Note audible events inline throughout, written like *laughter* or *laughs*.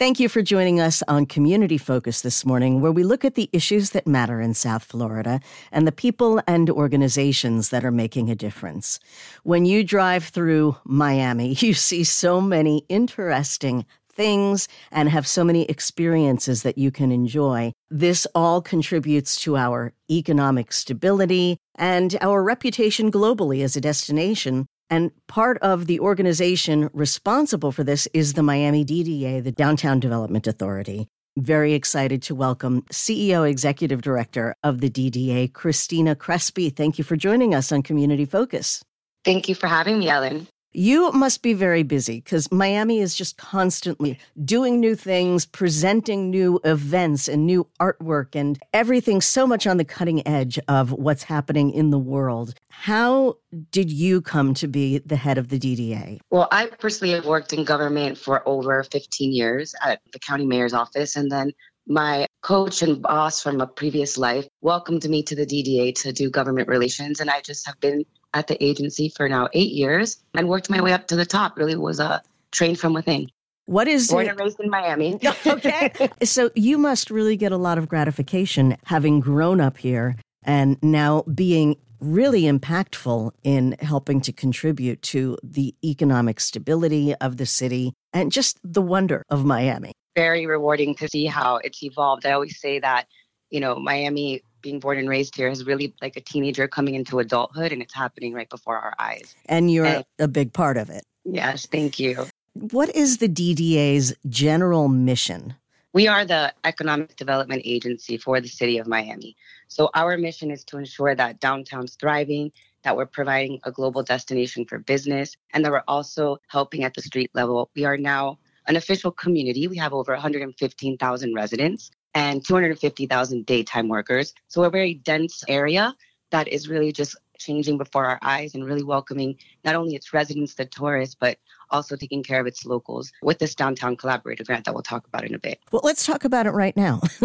Thank you for joining us on Community Focus this morning, where we look at the issues that matter in South Florida and the people and organizations that are making a difference. When you drive through Miami, *laughs* you see so many interesting things and have so many experiences that you can enjoy. This all contributes to our economic stability and our reputation globally as a destination and part of the organization responsible for this is the Miami DDA, the Downtown Development Authority. Very excited to welcome CEO Executive Director of the DDA, Christina Crespi. Thank you for joining us on Community Focus. Thank you for having me, Ellen. You must be very busy because Miami is just constantly doing new things, presenting new events and new artwork and everything so much on the cutting edge of what's happening in the world. How did you come to be the head of the DDA? Well, I personally have worked in government for over 15 years at the county mayor's office. And then my coach and boss from a previous life welcomed me to the DDA to do government relations. And I just have been at the agency for now eight years and worked my way up to the top. Really was a train from within. What is born it? and raised in Miami? *laughs* okay, so you must really get a lot of gratification having grown up here and now being really impactful in helping to contribute to the economic stability of the city and just the wonder of Miami. Very rewarding to see how it's evolved. I always say that, you know, Miami being born and raised here is really like a teenager coming into adulthood and it's happening right before our eyes. And you're and, a big part of it. Yes, thank you. What is the DDA's general mission? We are the economic development agency for the city of Miami. So our mission is to ensure that downtown's thriving, that we're providing a global destination for business, and that we're also helping at the street level. We are now an official community. We have over 115,000 residents and 250,000 daytime workers. So a very dense area that is really just changing before our eyes and really welcoming not only its residents, the tourists, but also taking care of its locals with this downtown collaborative grant that we'll talk about in a bit. Well, let's talk about it right now. *laughs*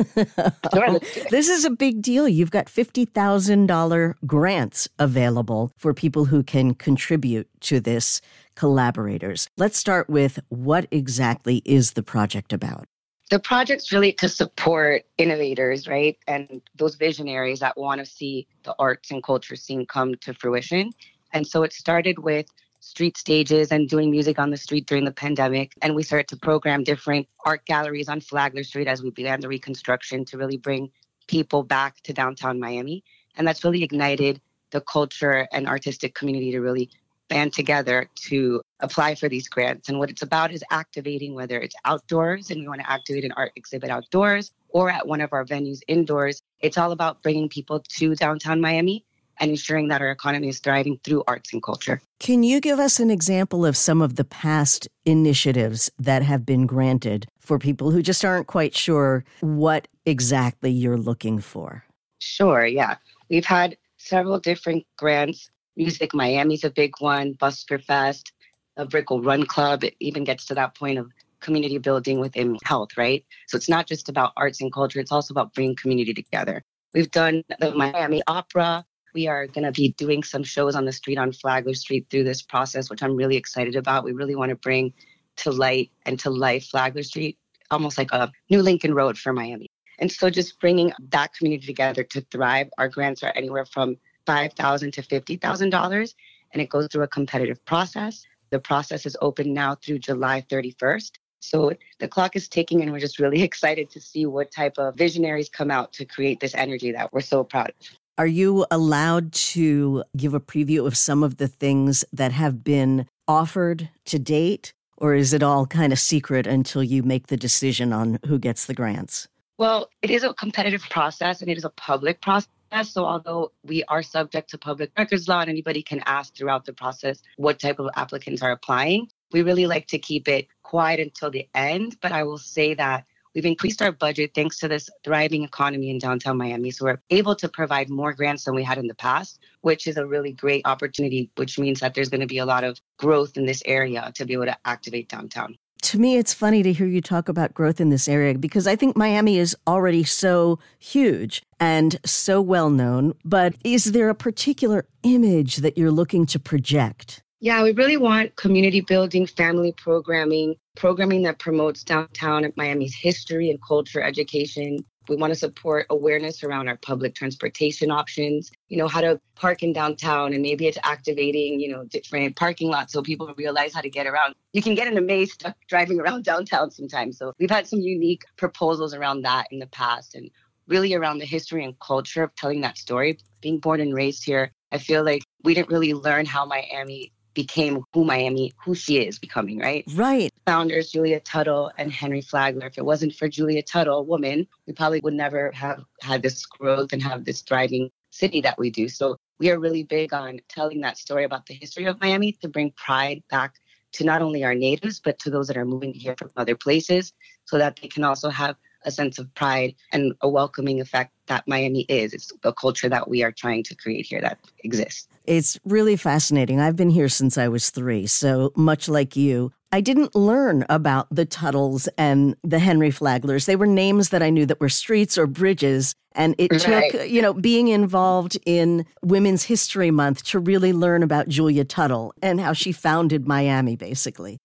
sure, *laughs* this is a big deal. You've got $50,000 grants available for people who can contribute to this collaborators. Let's start with what exactly is the project about? The project's really to support innovators, right? And those visionaries that want to see the arts and culture scene come to fruition. And so it started with street stages and doing music on the street during the pandemic. And we started to program different art galleries on Flagler Street as we began the reconstruction to really bring people back to downtown Miami. And that's really ignited the culture and artistic community to really band together to apply for these grants. And what it's about is activating whether it's outdoors and we want to activate an art exhibit outdoors or at one of our venues indoors. It's all about bringing people to downtown Miami and ensuring that our economy is thriving through arts and culture. Can you give us an example of some of the past initiatives that have been granted for people who just aren't quite sure what exactly you're looking for? Sure, yeah. We've had several different grants Music Miami's a big one, Busker Fest, a Brickell Run Club. It even gets to that point of community building within health, right? So it's not just about arts and culture, it's also about bringing community together. We've done the Miami Opera. We are going to be doing some shows on the street on Flagler Street through this process, which I'm really excited about. We really want to bring to light and to life Flagler Street, almost like a new Lincoln Road for Miami. And so just bringing that community together to thrive. Our grants are anywhere from 5,000 to $50,000, and it goes through a competitive process. The process is open now through July 31st. So the clock is ticking, and we're just really *laughs* excited to see what type of visionaries come out to create this energy that we're so proud of. Are you allowed to give a preview of some of the things that have been offered to date? Or is it all kind of secret until you make the decision on who gets the grants? Well, it is a competitive process and it is a public process. So, although we are subject to public records law and anybody can ask throughout the process what type of applicants are applying, we really like to keep it quiet until the end. But I will say that we've increased our budget thanks to this thriving economy in downtown Miami. So, we're able to provide more grants than we had in the past, which is a really great opportunity, which means that there's going to be a lot of growth in this area to be able to activate downtown to me, it's funny to hear you talk about growth in this area because I think Miami is already so huge and so well known. But is there a particular image that you're looking to project? Yeah, we really want community building, family programming, programming that promotes downtown Miami's history and culture education. We want to support awareness around our public transportation options, you know, how to park in downtown and maybe it's activating, you know, different parking lots so people realize how to get around. You can get in a maze stuck *laughs* driving around downtown sometimes. So we've had some unique proposals around that in the past and really around the history and culture of telling that story. Being born and raised here, I feel like we didn't really learn how Miami became who Miami, who she is becoming, right? Right. Founders Julia Tuttle and Henry Flagler. If it wasn't for Julia Tuttle, a woman, we probably would never have had this growth and have this thriving city that we do. So we are really big on telling that story about the history of Miami to bring pride back to not only our natives, but to those that are moving here from other places so that they can also have a sense of pride and a welcoming effect that Miami is. It's the culture that we are trying to create here that exists. It's really fascinating. I've been here since I was three, so much like you, I didn't learn about the Tuttles and the Henry Flaglers. They were names that I knew that were streets or bridges. And it right. took, you know, being involved in Women's History Month to really learn about Julia Tuttle and how she founded Miami, basically.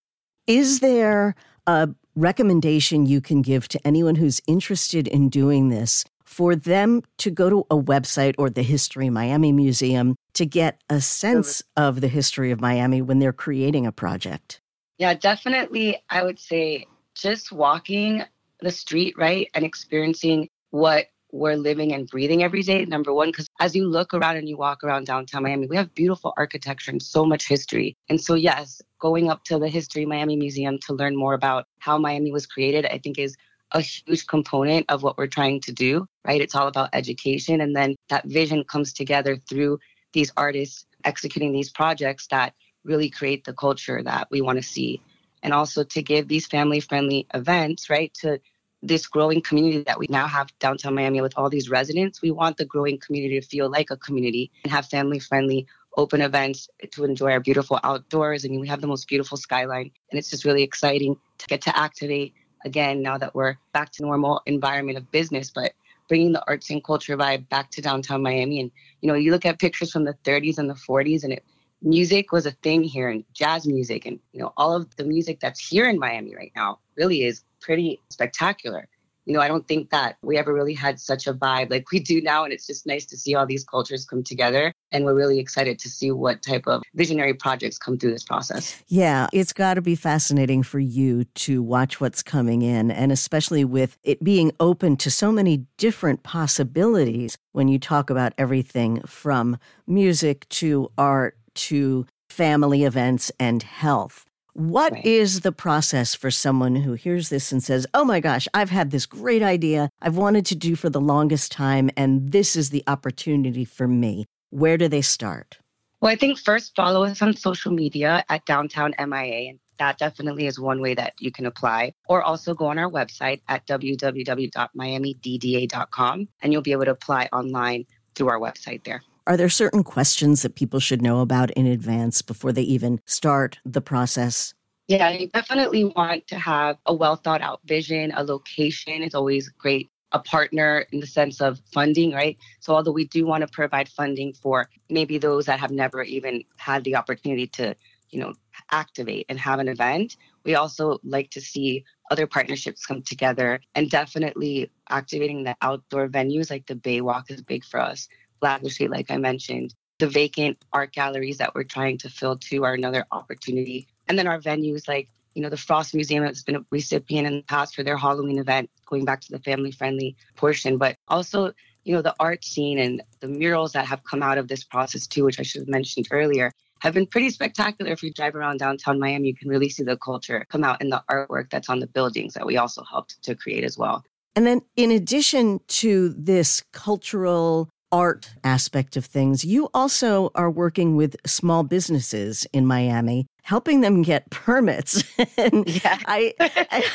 Is there a recommendation you can give to anyone who's interested in doing this for them to go to a website or the History Miami Museum to get a sense of the history of Miami when they're creating a project? Yeah, definitely. I would say just walking the street, right, and experiencing what we're living and breathing every day. Number one, because as you look around and you walk around downtown Miami, we have beautiful architecture and so much history. And so, yes, going up to the History Miami Museum to learn more about how Miami was created, I think is a huge component of what we're trying to do, right? It's all about education. And then that vision comes together through these artists executing these projects that really create the culture that we want to see. And also to give these family friendly events, right, to this growing community that we now have downtown Miami with all these residents. We want the growing community to feel like a community and have family friendly open events to enjoy our beautiful outdoors. I mean, we have the most beautiful skyline, and it's just really exciting to get to activate again now that we're back to normal environment of business, but bringing the arts and culture vibe back to downtown Miami. And you know, you look at pictures from the 30s and the 40s, and it music was a thing here, and jazz music, and you know, all of the music that's here in Miami right now really is pretty spectacular. You know, I don't think that we ever really had such a vibe like we do now. And it's just nice to see all these cultures come together. And we're really excited to see what type of visionary projects come through this process. Yeah, it's got to be fascinating for you to watch what's coming in. And especially with it being open to so many different possibilities when you talk about everything from music to art to family events and health. What right. is the process for someone who hears this and says, Oh my gosh, I've had this great idea I've wanted to do for the longest time, and this is the opportunity for me? Where do they start? Well, I think first follow us on social media at Downtown MIA. And that definitely is one way that you can apply. Or also go on our website at www.miamidda.com and you'll be able to apply online through our website there. Are there certain questions that people should know about in advance before they even start the process? Yeah, you definitely want to have a well thought out vision. A location is always great. A partner in the sense of funding, right? So, although we do want to provide funding for maybe those that have never even had the opportunity to, you know, activate and have an event, we also like to see other partnerships come together and definitely activating the outdoor venues like the Baywalk is big for us. Street, like I mentioned. The vacant art galleries that we're trying to fill too are another opportunity. And then our venues like, you know, the Frost Museum has been a recipient in the past for their Halloween event, going back to the family friendly portion, but also, you know, the art scene and the murals that have come out of this process too, which I should have mentioned earlier, have been pretty spectacular. If you drive around downtown Miami, you can really see the culture come out in the artwork that's on the buildings that we also helped to create as well. And then, in addition to this cultural art aspect of things, you also are working with small businesses in Miami, helping them get *laughs* permits. and yeah. I,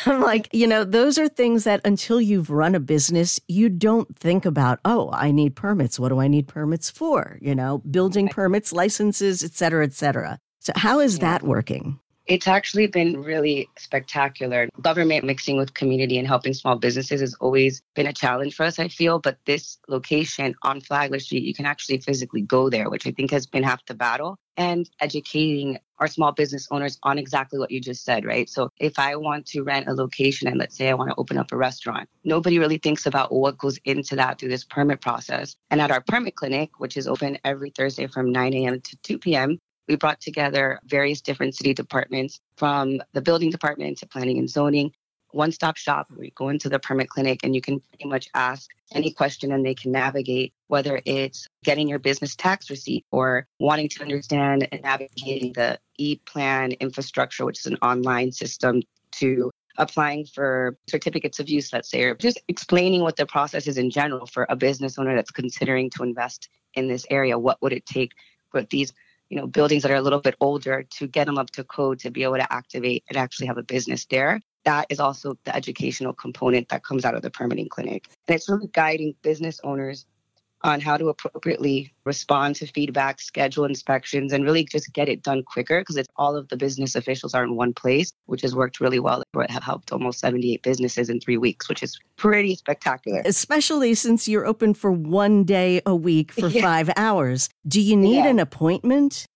I'm like, you know, those are things that until you've run a business, you don't think about, oh, I need permits. What do I need permits for? You know, building permits, licenses, et cetera, et cetera. So how is yeah. that working? It's actually been really spectacular. Government mixing with community and helping small businesses has always been a challenge for us, I feel. But this location on Flagler Street, you can actually physically go there, which I think has been half the battle, and educating our small business owners on exactly what you just said, right? So if I want to rent a location and let's say I want to open up a restaurant, nobody really thinks about what goes into that through this permit process. And at our permit clinic, which is open every Thursday from 9 a.m. to 2 p.m., we brought together various different city departments from the building department to planning and zoning, one stop shop where you go into the permit clinic and you can pretty much ask any question and they can navigate whether it's getting your business tax receipt or wanting to understand and navigating the e plan infrastructure, which is an online system to applying for certificates of use, let's say, or just explaining what the process is in general for a business owner that's considering to invest in this area. What would it take for these you know buildings that are a little bit older to get them up to code to be able to activate and actually have a business there. That is also the educational component that comes out of the permitting clinic. And it's really guiding business owners on how to appropriately respond to feedback, schedule inspections, and really just get it done quicker because it's all of the business officials are in one place, which has worked really well. It have helped almost 78 businesses in three weeks, which is pretty spectacular. Especially since you're open for one day a week for *laughs* yeah. five hours. Do you need yeah. an appointment?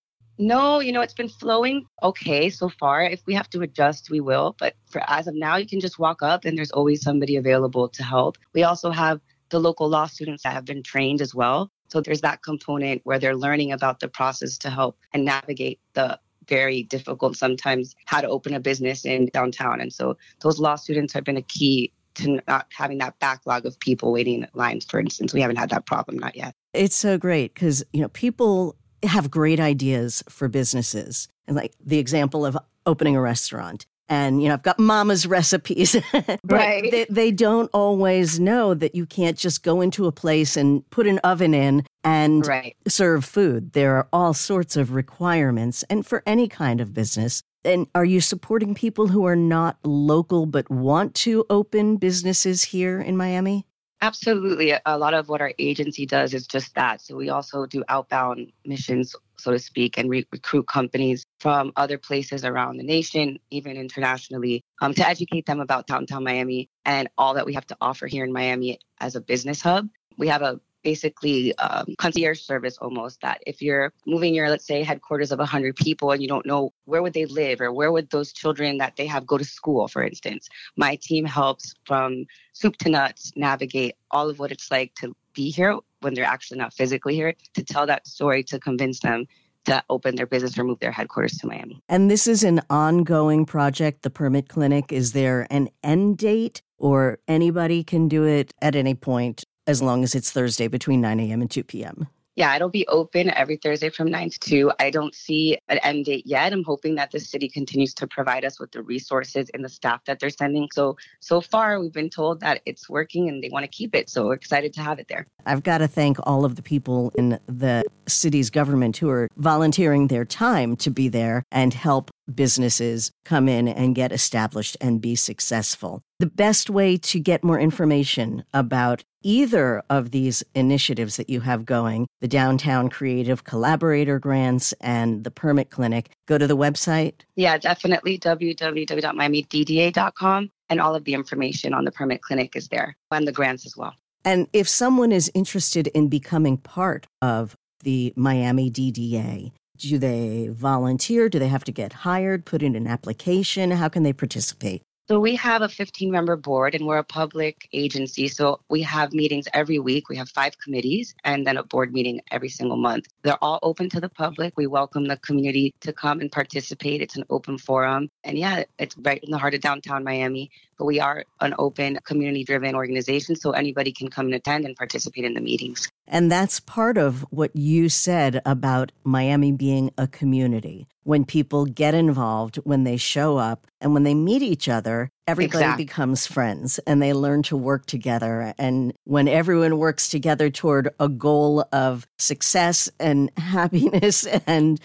No, you know, it's been flowing okay so far. If we have to adjust, we will. But for as of now, you can just walk up and there's always somebody available to help. We also have the local law students that have been trained as well. So there's that component where they're learning about the process to help and navigate the very difficult sometimes how to open a business in downtown. And so those law students have been a key to not having that backlog of people waiting in lines, for instance. We haven't had that problem, not yet. It's so great because, you know, people have great ideas for businesses. And like the example of opening a restaurant and you know i've got mama's recipes *laughs* but right. they, they, don't always know that you can't just go into a place and put an oven in and right. serve food there are all sorts of requirements and for any kind of business and are you supporting people who are not local but want to open businesses here in miami Absolutely. A lot of what our agency does is just that. So we also do outbound missions so to speak, and re- recruit companies from other places around the nation, even internationally, um, to educate them about downtown Miami and all that we have to offer here in Miami as a business hub. We have a basically um, concierge service almost that if you're moving your let's say headquarters of 100 people and you don't know where would they live or where would those children that they have go to school for instance my team helps from soup to nuts navigate all of what it's like to be here when they're actually not physically here to tell that story to convince them to open their business or move their headquarters to Miami. And this is an ongoing project, the Permit Clinic. Is there an end date or anybody can do it at any point as long as it's Thursday between 9 a.m. and 2 p.m.? Yeah, it'll be open every Thursday from 9 to 2. I don't see an end date yet. I'm hoping that the city continues to provide us with the resources and the staff that they're sending. So, so far, we've been told that it's working and they want to keep it. So, we're excited to have it there. I've got to thank all of the people in the city's government who are volunteering their time to be there and help businesses come in and get established and be successful. The best way to get more information about either of these initiatives that you have going, the Downtown Creative Collaborator Grants and the Permit Clinic, go to the website? Yeah, definitely www.miamidda.com. And all of the information on the Permit Clinic is there and the grants as well. And if someone is interested in becoming part of the Miami DDA, do they volunteer? Do they have to get hired, put in an application? How can they participate? So we have a 15 member board and we're a public agency. So we have meetings every week. We have five committees and then a board meeting every single month. They're all open to the public. We welcome the community to come and participate. It's an open forum. And yeah, it's right in the heart of downtown Miami but we are an open, community driven organization, so anybody can come and attend and participate in the meetings. And that's part of what you said about Miami being a community. When people get involved, when they show up, and when they meet each other, everybody exactly. becomes friends and they learn to work together. And when everyone works together toward a goal of success and *laughs* happiness and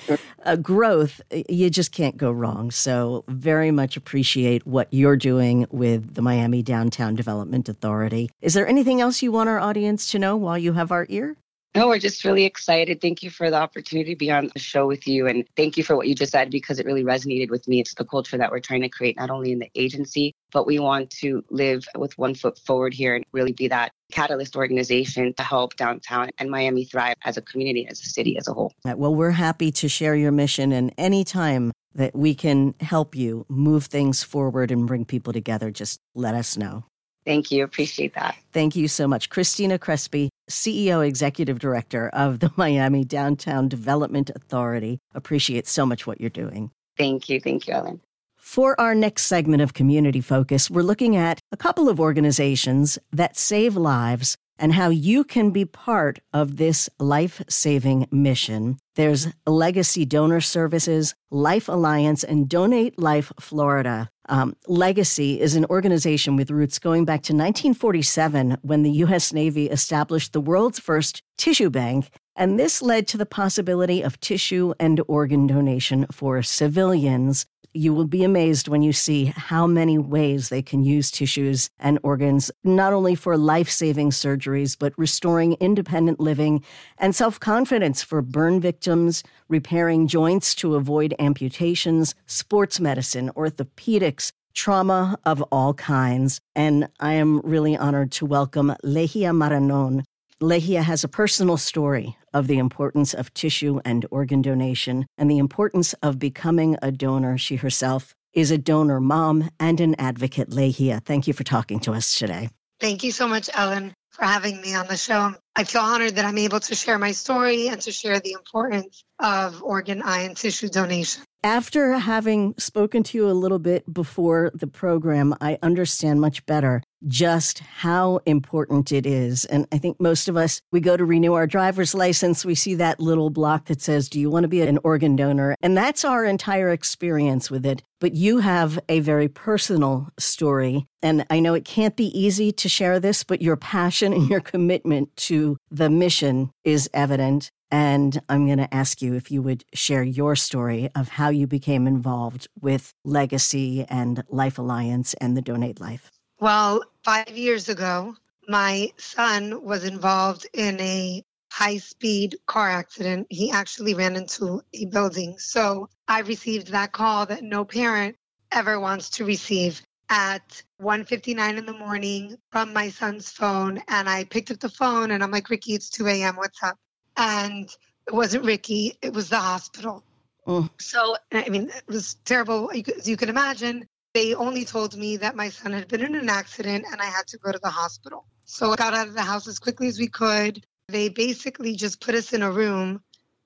uh, growth, you just can't go wrong. So, very much appreciate what you're doing with the Miami Downtown Development Authority. Is there anything else you want our audience to know while you have our ear? No, we're just really excited. Thank you for the opportunity to be on the show with you. And thank you for what you just said because it really resonated with me. It's the culture that we're trying to create, not only in the agency, but we want to live with one foot forward here and really be that catalyst organization to help downtown and Miami thrive as a community, as a city as a whole. Well, we're happy to share your mission. And anytime that we can help you move things forward and bring people together, just let us know. Thank you. Appreciate that. Thank you so much. Christina Crespi, CEO Executive Director of the *laughs* Miami Downtown Development Authority. Appreciate so much what you're doing. Thank you. Thank you, Ellen. For our next segment of Community Focus, we're looking at a couple of organizations that save lives and how you can be part of this life saving mission. There's Legacy Donor Services, Life Alliance, and Donate Life Florida. Um, Legacy is an organization with roots going back to 1947 when the U.S. Navy established the world's first tissue bank. And this led to the possibility of tissue and organ donation for civilians you will be amazed when you see how many ways they can use tissues and organs, not only for life saving surgeries, but restoring independent living and self confidence for burn victims, repairing joints to avoid amputations, sports medicine, orthopedics, trauma of all kinds. And I am really honored to welcome Legia Maranon, Legia has a personal story of the importance of tissue and organ donation and the importance of becoming a donor. She herself is a donor mom and an advocate. Legia, thank you for talking to us today. Thank you so much, Ellen, for having me on the show. I feel honored that I'm able to share my story and to share the importance of organ, eye, and tissue donation. After having spoken to you a little bit before the program, I understand much better just how important it is. And I think most of us, we go to renew our driver's license, we see that little block that says, Do you want to be an organ donor? And that's our entire experience with it. But you have a very personal story. And I know it can't be easy to share this, but your passion and your commitment to the mission is evident. And I'm going to ask you if you would share your story of how you became involved with Legacy and Life Alliance and the Donate Life. Well, five years ago, my son was involved in a high speed car accident. He actually ran into a building. So I received that call that no parent ever wants to receive at 1.59 in the morning from my son's phone and i picked up the phone and i'm like ricky it's 2 a.m what's up and it wasn't Ricky, it was the hospital. Mm. So, I mean, it was terrible. As you can imagine, they only told me that my son had been in an accident and I had to go to the hospital. So I got out of the house as quickly as we could. They basically just put us in a room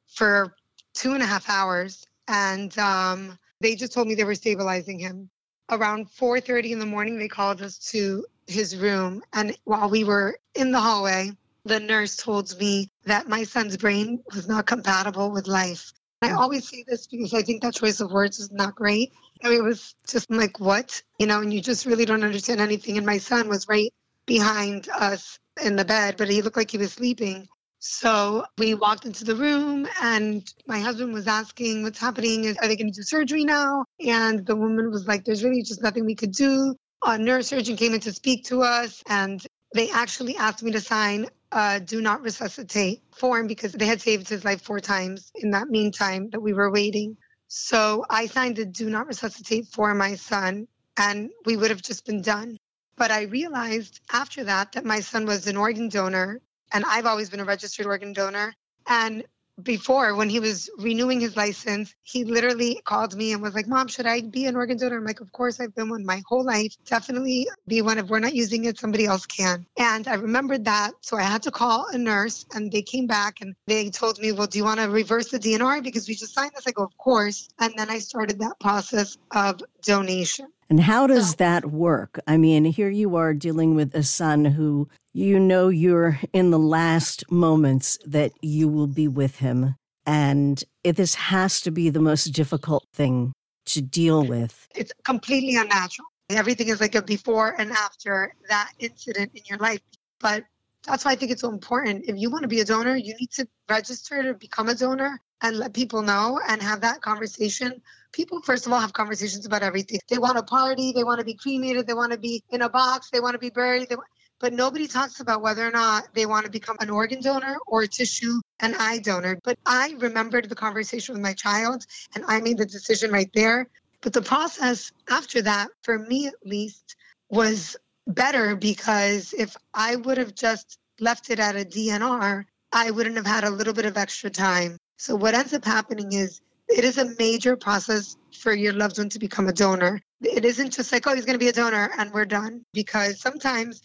for two and a half hours and um, they just told me they were stabilizing him. Around 4:30 in the morning, they called us to his room, and while we were in the hallway, the nurse told me that my son's brain was not compatible with life. I always say this because I think that choice of words is not great. I mean, it was just like, what? You know, and you just really don't understand anything. And my son was right behind us in the bed, but he looked like he was sleeping. So we walked into the room, and my husband was asking, What's happening? Are they going to do surgery now? And the woman was like, There's really just nothing we could do. A neurosurgeon came in to speak to us, and they actually asked me to sign a do not resuscitate form because they had saved his life four times in that meantime that we were waiting. So I signed a do not resuscitate for my son, and we would have just been done. But I realized after that that my son was an organ donor, and I've always been a registered organ donor. And before when he was renewing his license, he literally called me and was like, Mom, should I be an organ donor? I'm like, Of course, I've been one my whole life. Definitely be one. If we're not using it, somebody else can. And I remembered that. So I had to call a nurse and they came back and they told me, Well, do you want to reverse the DNR? Because we just signed this. I go, Of course. And then I started that process of donation. And how does that work? I mean, here you are dealing with a son who you know you're in the last moments that you will be with him. And it, this has to be the most difficult thing to deal with. It's completely unnatural. Everything is like a before and after that incident in your life. But that's why I think it's so important. If you want to be a donor, you need to register to become a donor and let people know and have that conversation. People, first of all, have conversations about everything. They want to party, they want to be cremated, they want to be in a box, they want to be buried. They, but nobody talks about whether or not they want to become an organ donor or a tissue and eye donor. But I remembered the conversation with my child and I made the decision right there. But the process after that, for me at least, was better because if I would have just left it at a DNR, I wouldn't have had a little bit of extra time. So what ends up happening is it is a major process for your loved one to become a donor. It isn't just like, oh, he's going to be a donor and we're done. Because sometimes,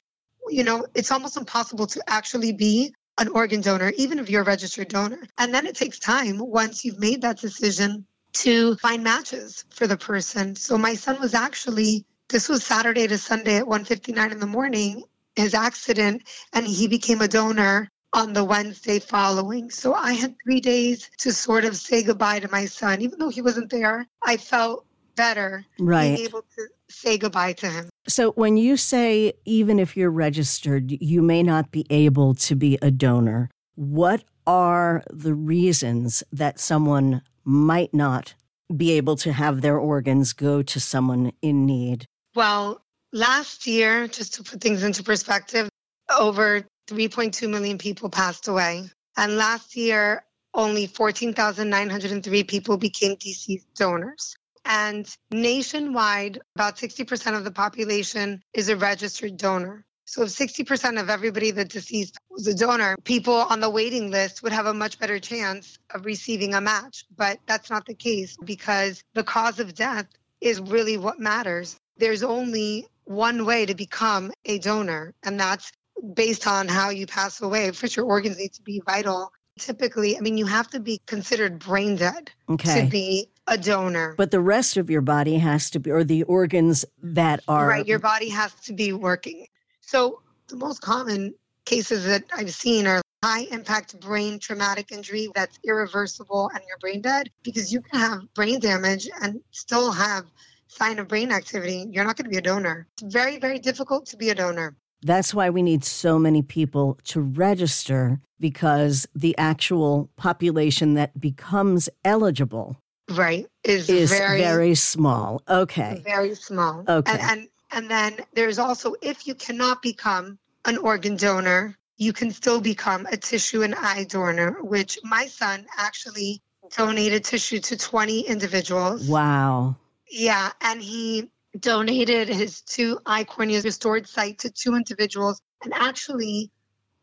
you know, it's almost impossible to actually be an organ donor, even if you're a registered donor. And then it takes time once you've made that decision to find matches for the person. So my son was actually, this was Saturday to Sunday at 1.59 in the morning, his accident, and he became a donor on the Wednesday following. So I had three days to sort of say goodbye to my son. Even though he wasn't there, I felt better right. being able to say goodbye to him. So when you say even if you're registered, you may not be able to be a donor, what are the reasons that someone might not be able to have their organs go to someone in need? Well, last year, just to put things into perspective, over 3.2 million people passed away. And last year, only 14,903 people became deceased donors. And nationwide, about 60% of the population is a registered donor. So if 60% of everybody that deceased was a donor, people on the waiting list would have a much better chance of receiving a match. But that's not the case because the cause of death is really what matters. There's only one way to become a donor, and that's based on how you pass away. First, your organs need to be vital. Typically, I mean, you have to be considered brain dead okay. to be a donor. But the rest of your body has to be, or the organs that are. Right, your body has to be working. So, the most common cases that I've seen are high impact brain traumatic injury that's irreversible and you're brain dead because you can have brain damage and still have sign of brain activity. You're not going to be a donor. It's very, very difficult to be a donor. That's why we need so many people to register because the actual population that becomes eligible right is, is very, very small. Okay. Very small. Okay. And, and and then there's also if you cannot become an organ donor, you can still become a tissue and eye donor, which my son actually donated tissue to 20 individuals. Wow. Yeah, and he donated his two eye corneas restored sight to two individuals. And actually,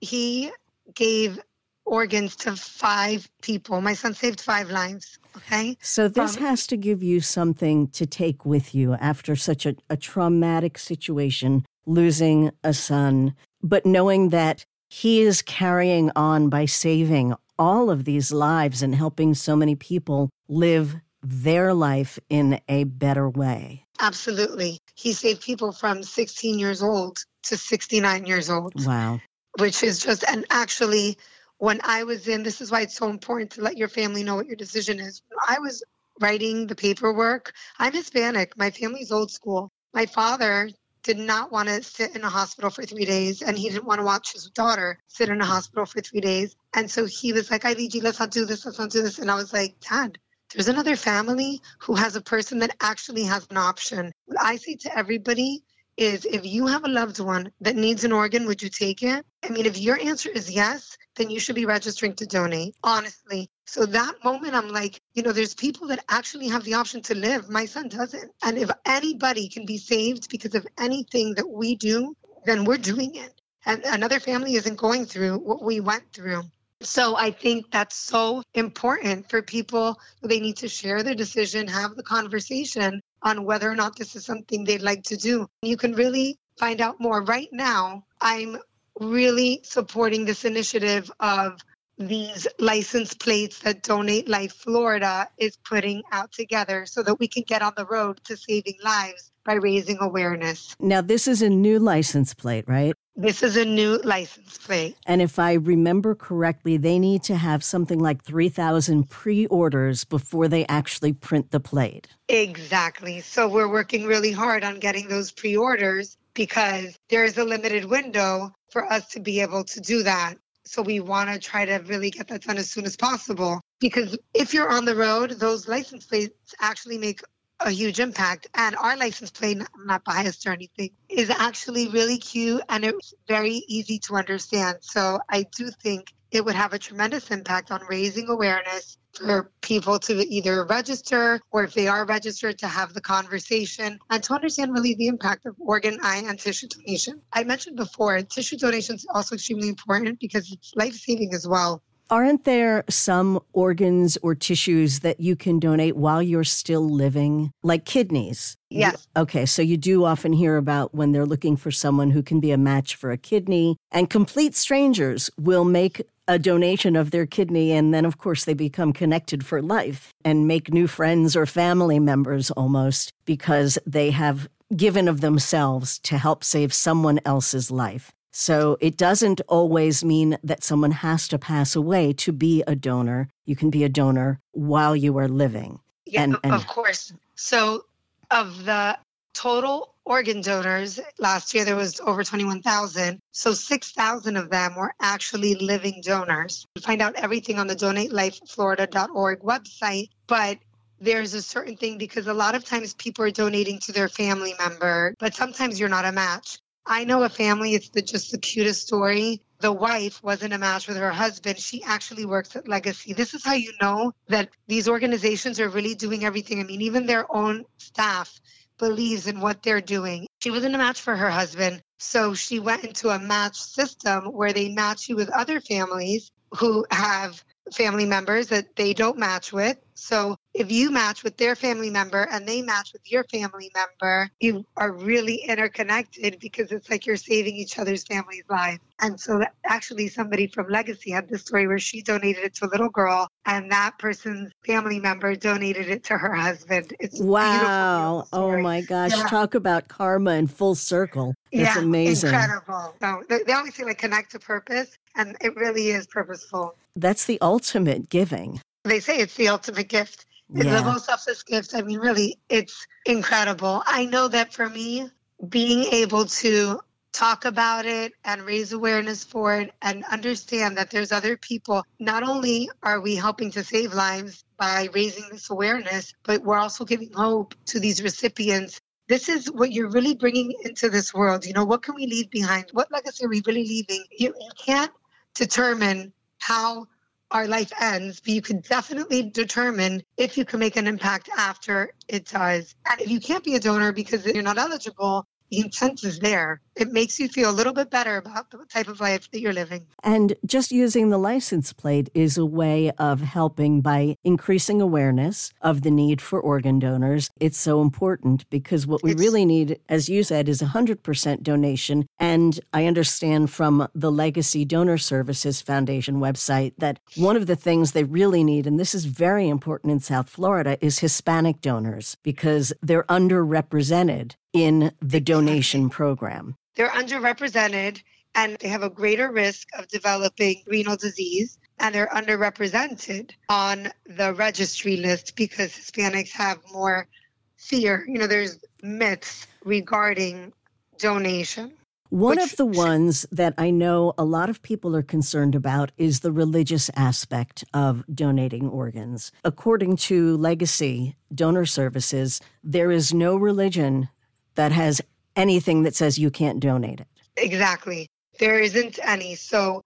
he gave organs to five people. My son saved five lives. Okay. So this um, has to give you something to take with you after such a, a traumatic situation, losing a son, but knowing that he is carrying on by saving all of these lives and helping so many people live their life in a better way. Absolutely. He saved people from 16 years old to 69 years old. Wow. Which is just, and actually, when I was in, this is why it's so important to let your family know what your decision is. When I was writing the paperwork, I'm Hispanic. My family's old school. My father did not want to sit in a hospital for three days and he didn't want to watch his daughter sit in a hospital for three days. And so he was like, IVG, let's not do this, let's not do this. And I was like, Dad, there's another family who has a person that actually has an option. What I say to everybody is if you have a loved one that needs an organ, would you take it? I mean, if your answer is yes, then you should be registering to donate, honestly. So that moment, I'm like, you know, there's people that actually have the option to live. My son doesn't. And if anybody can be saved because of anything that we do, then we're doing it. And another family isn't going through what we went through. So I think that's so important for people. They need to share their decision, have the conversation on whether or not this is something they'd like to do. You can really find out more. Right now, I'm really supporting this initiative of these license plates that Donate Life Florida is putting out together so that we can get on the road to saving lives by raising awareness. Now, this is a new license plate, right? This is a new license plate. And if I remember correctly, they need to have something like 3,000 pre orders before they actually print the plate. Exactly. So we're working really hard on getting those pre orders because there's a limited window for us to be able to do that. So we want to try to really get that done as soon as possible. Because if you're on the road, those license plates actually make a huge impact. And our license plate, I'm not biased or anything, is actually really cute and it's very easy to understand. So I do think it would have a tremendous impact on raising awareness for people to either register or if they are registered to have the conversation and to understand really the impact of organ, eye, and tissue donation. I mentioned before, tissue donation is also extremely important because it's life saving as well. Aren't there some organs or tissues that you can donate while you're still living, like kidneys? Yes. Okay, so you do often hear about when they're looking for someone who can be a match for a kidney, and complete strangers will make a donation of their kidney, and then, of course, they become connected for life and make new friends or family members almost because they have given of themselves to help save someone else's life. So it doesn't always mean that someone has to pass away to be a donor. You can be a donor while you are living. Yeah, and, and of course. So of the total organ donors last year there was over 21,000. So 6,000 of them were actually living donors. You find out everything on the donatelifeflorida.org website, but there's a certain thing because a lot of times people are donating to their family member, but sometimes you're not a match. I know a family, it's the, just the cutest story. The wife wasn't a match with her husband. She actually works at Legacy. This is how you know that these organizations are really doing everything. I mean, even their own staff believes in what they're doing. She wasn't a match for her husband. So she went into a match system where they match you with other families who have family members that they don't match with. So if you match with their family member and they match with your family member, you are really interconnected because it's like you're saving each other's family's lives. And so actually somebody from Legacy had this story where she donated it to a little girl and that person's family member donated it to her husband. It's wow. Oh my gosh. Yeah. Talk about karma in full circle. It's yeah, amazing. Incredible. So they, they always say like connect to purpose and it really is purposeful. That's the ultimate giving. They say it's the ultimate gift. Yeah. the most selfless gift. I mean, really, it's incredible. I know that for me, being able to talk about it and raise awareness for it and understand that there's other people. Not only are we helping to save lives by raising this awareness, but we're also giving hope to these recipients. This is what you're really bringing into this world. You know, what can we leave behind? What legacy are we really leaving? You, you can't determine how our life ends, but you can definitely determine if you can make an impact after it does. And if you can't be a donor because you're not eligible, the intent is there. It makes you feel a little bit better about the type of life that you're living. And just using the license plate is a way of helping by increasing awareness of the need for organ donors. It's so important because what we it's, really need, as you said, is 100% donation. And I understand from the Legacy Donor Services Foundation website that one of the things they really need, and this is very important in South Florida, is Hispanic donors because they're underrepresented in the donation program. They're underrepresented and they have a greater risk of developing renal disease and they're underrepresented on the registry list because Hispanics have more fear. You know, there's myths regarding donation. One Which, of the ones that I know a lot of people are concerned about is the religious aspect of donating organs. According to Legacy Donor Services, there is no religion that has anything that says you can't donate it. Exactly. There isn't any. So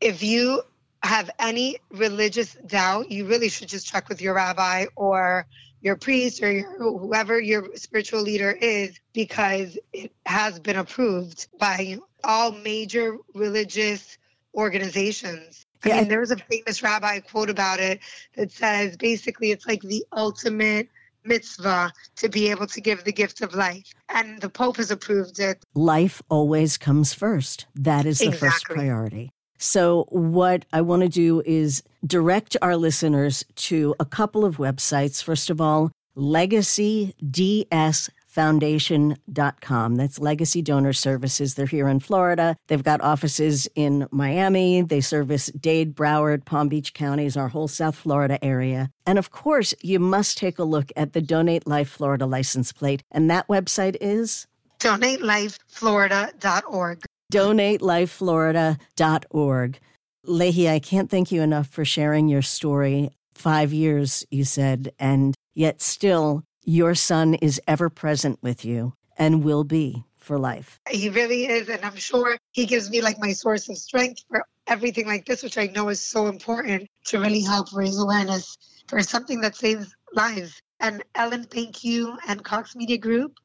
if you have any religious doubt, you really should just check with your rabbi or your priest or your, whoever your spiritual leader is because it has been approved by all major religious organizations. I yeah. mean, there was a famous rabbi quote about it that says basically it's like the ultimate mitzvah to be able to give the gift of life. And the Pope has approved it. Life always comes first. That is the exactly. first priority. So, what I want to do is direct our listeners to a couple of websites. First of all, Legacy DS foundation.com. That's Legacy Donor Services. They're here in Florida. They've got offices in Miami. They service Dade, Broward, Palm Beach counties, our whole South Florida area. And of course, you must take a look at the Donate Life Florida license plate. And that website is donatelifeflorida.org. Donatelifeflorida.org. Legia, I can't thank you enough for sharing your story. Five years, you said, and yet still Your son is ever present with you and will be for life. He really is. And I'm sure he gives me like my source of strength for everything like this, which I know is so important to really help raise awareness for something that saves lives. And Ellen, thank you and Cox Media Group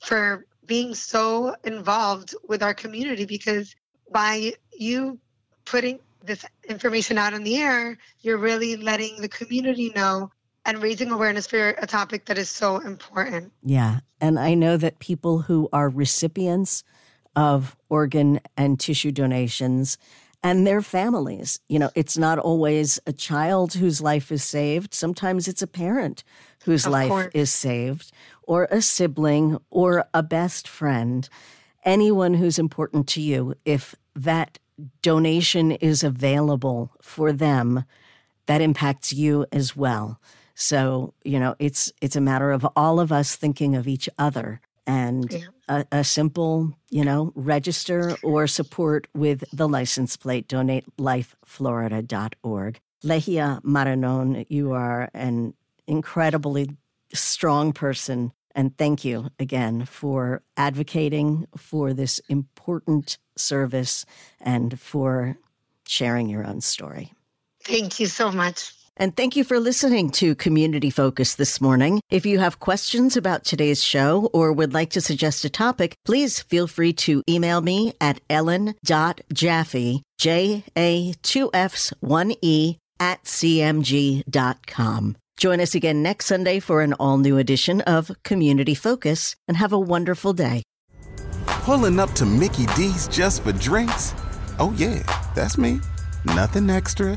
for being so involved with our community because by you putting this information out in the air, you're really letting the community know and raising awareness for a topic that is so important. Yeah. And I know that people who are recipients of organ and tissue donations and their families, you know, it's not always a child whose life is saved. Sometimes it's a parent whose of life course. is saved, or a sibling, or a best friend. Anyone who's important to you, if that donation is available for them, that impacts you as well. So, you know, it's it's a matter of all of us thinking of each other and yeah. a, a, simple, you know, register or support with the license plate donatelifeflorida.org. Legia Maranon, you are an incredibly strong person and thank you again for advocating for this important service and for sharing your own story. Thank you so much. And thank you for listening to Community Focus this morning. If you have questions about today's show or would like to suggest a topic, please feel free to email me at ellen.jaffe, J-A, two F's, one E, at cmg.com. Join us again next Sunday for an all new edition of Community Focus and have a wonderful day. Pulling up to Mickey D's just for drinks? Oh, yeah, that's me. Nothing extra,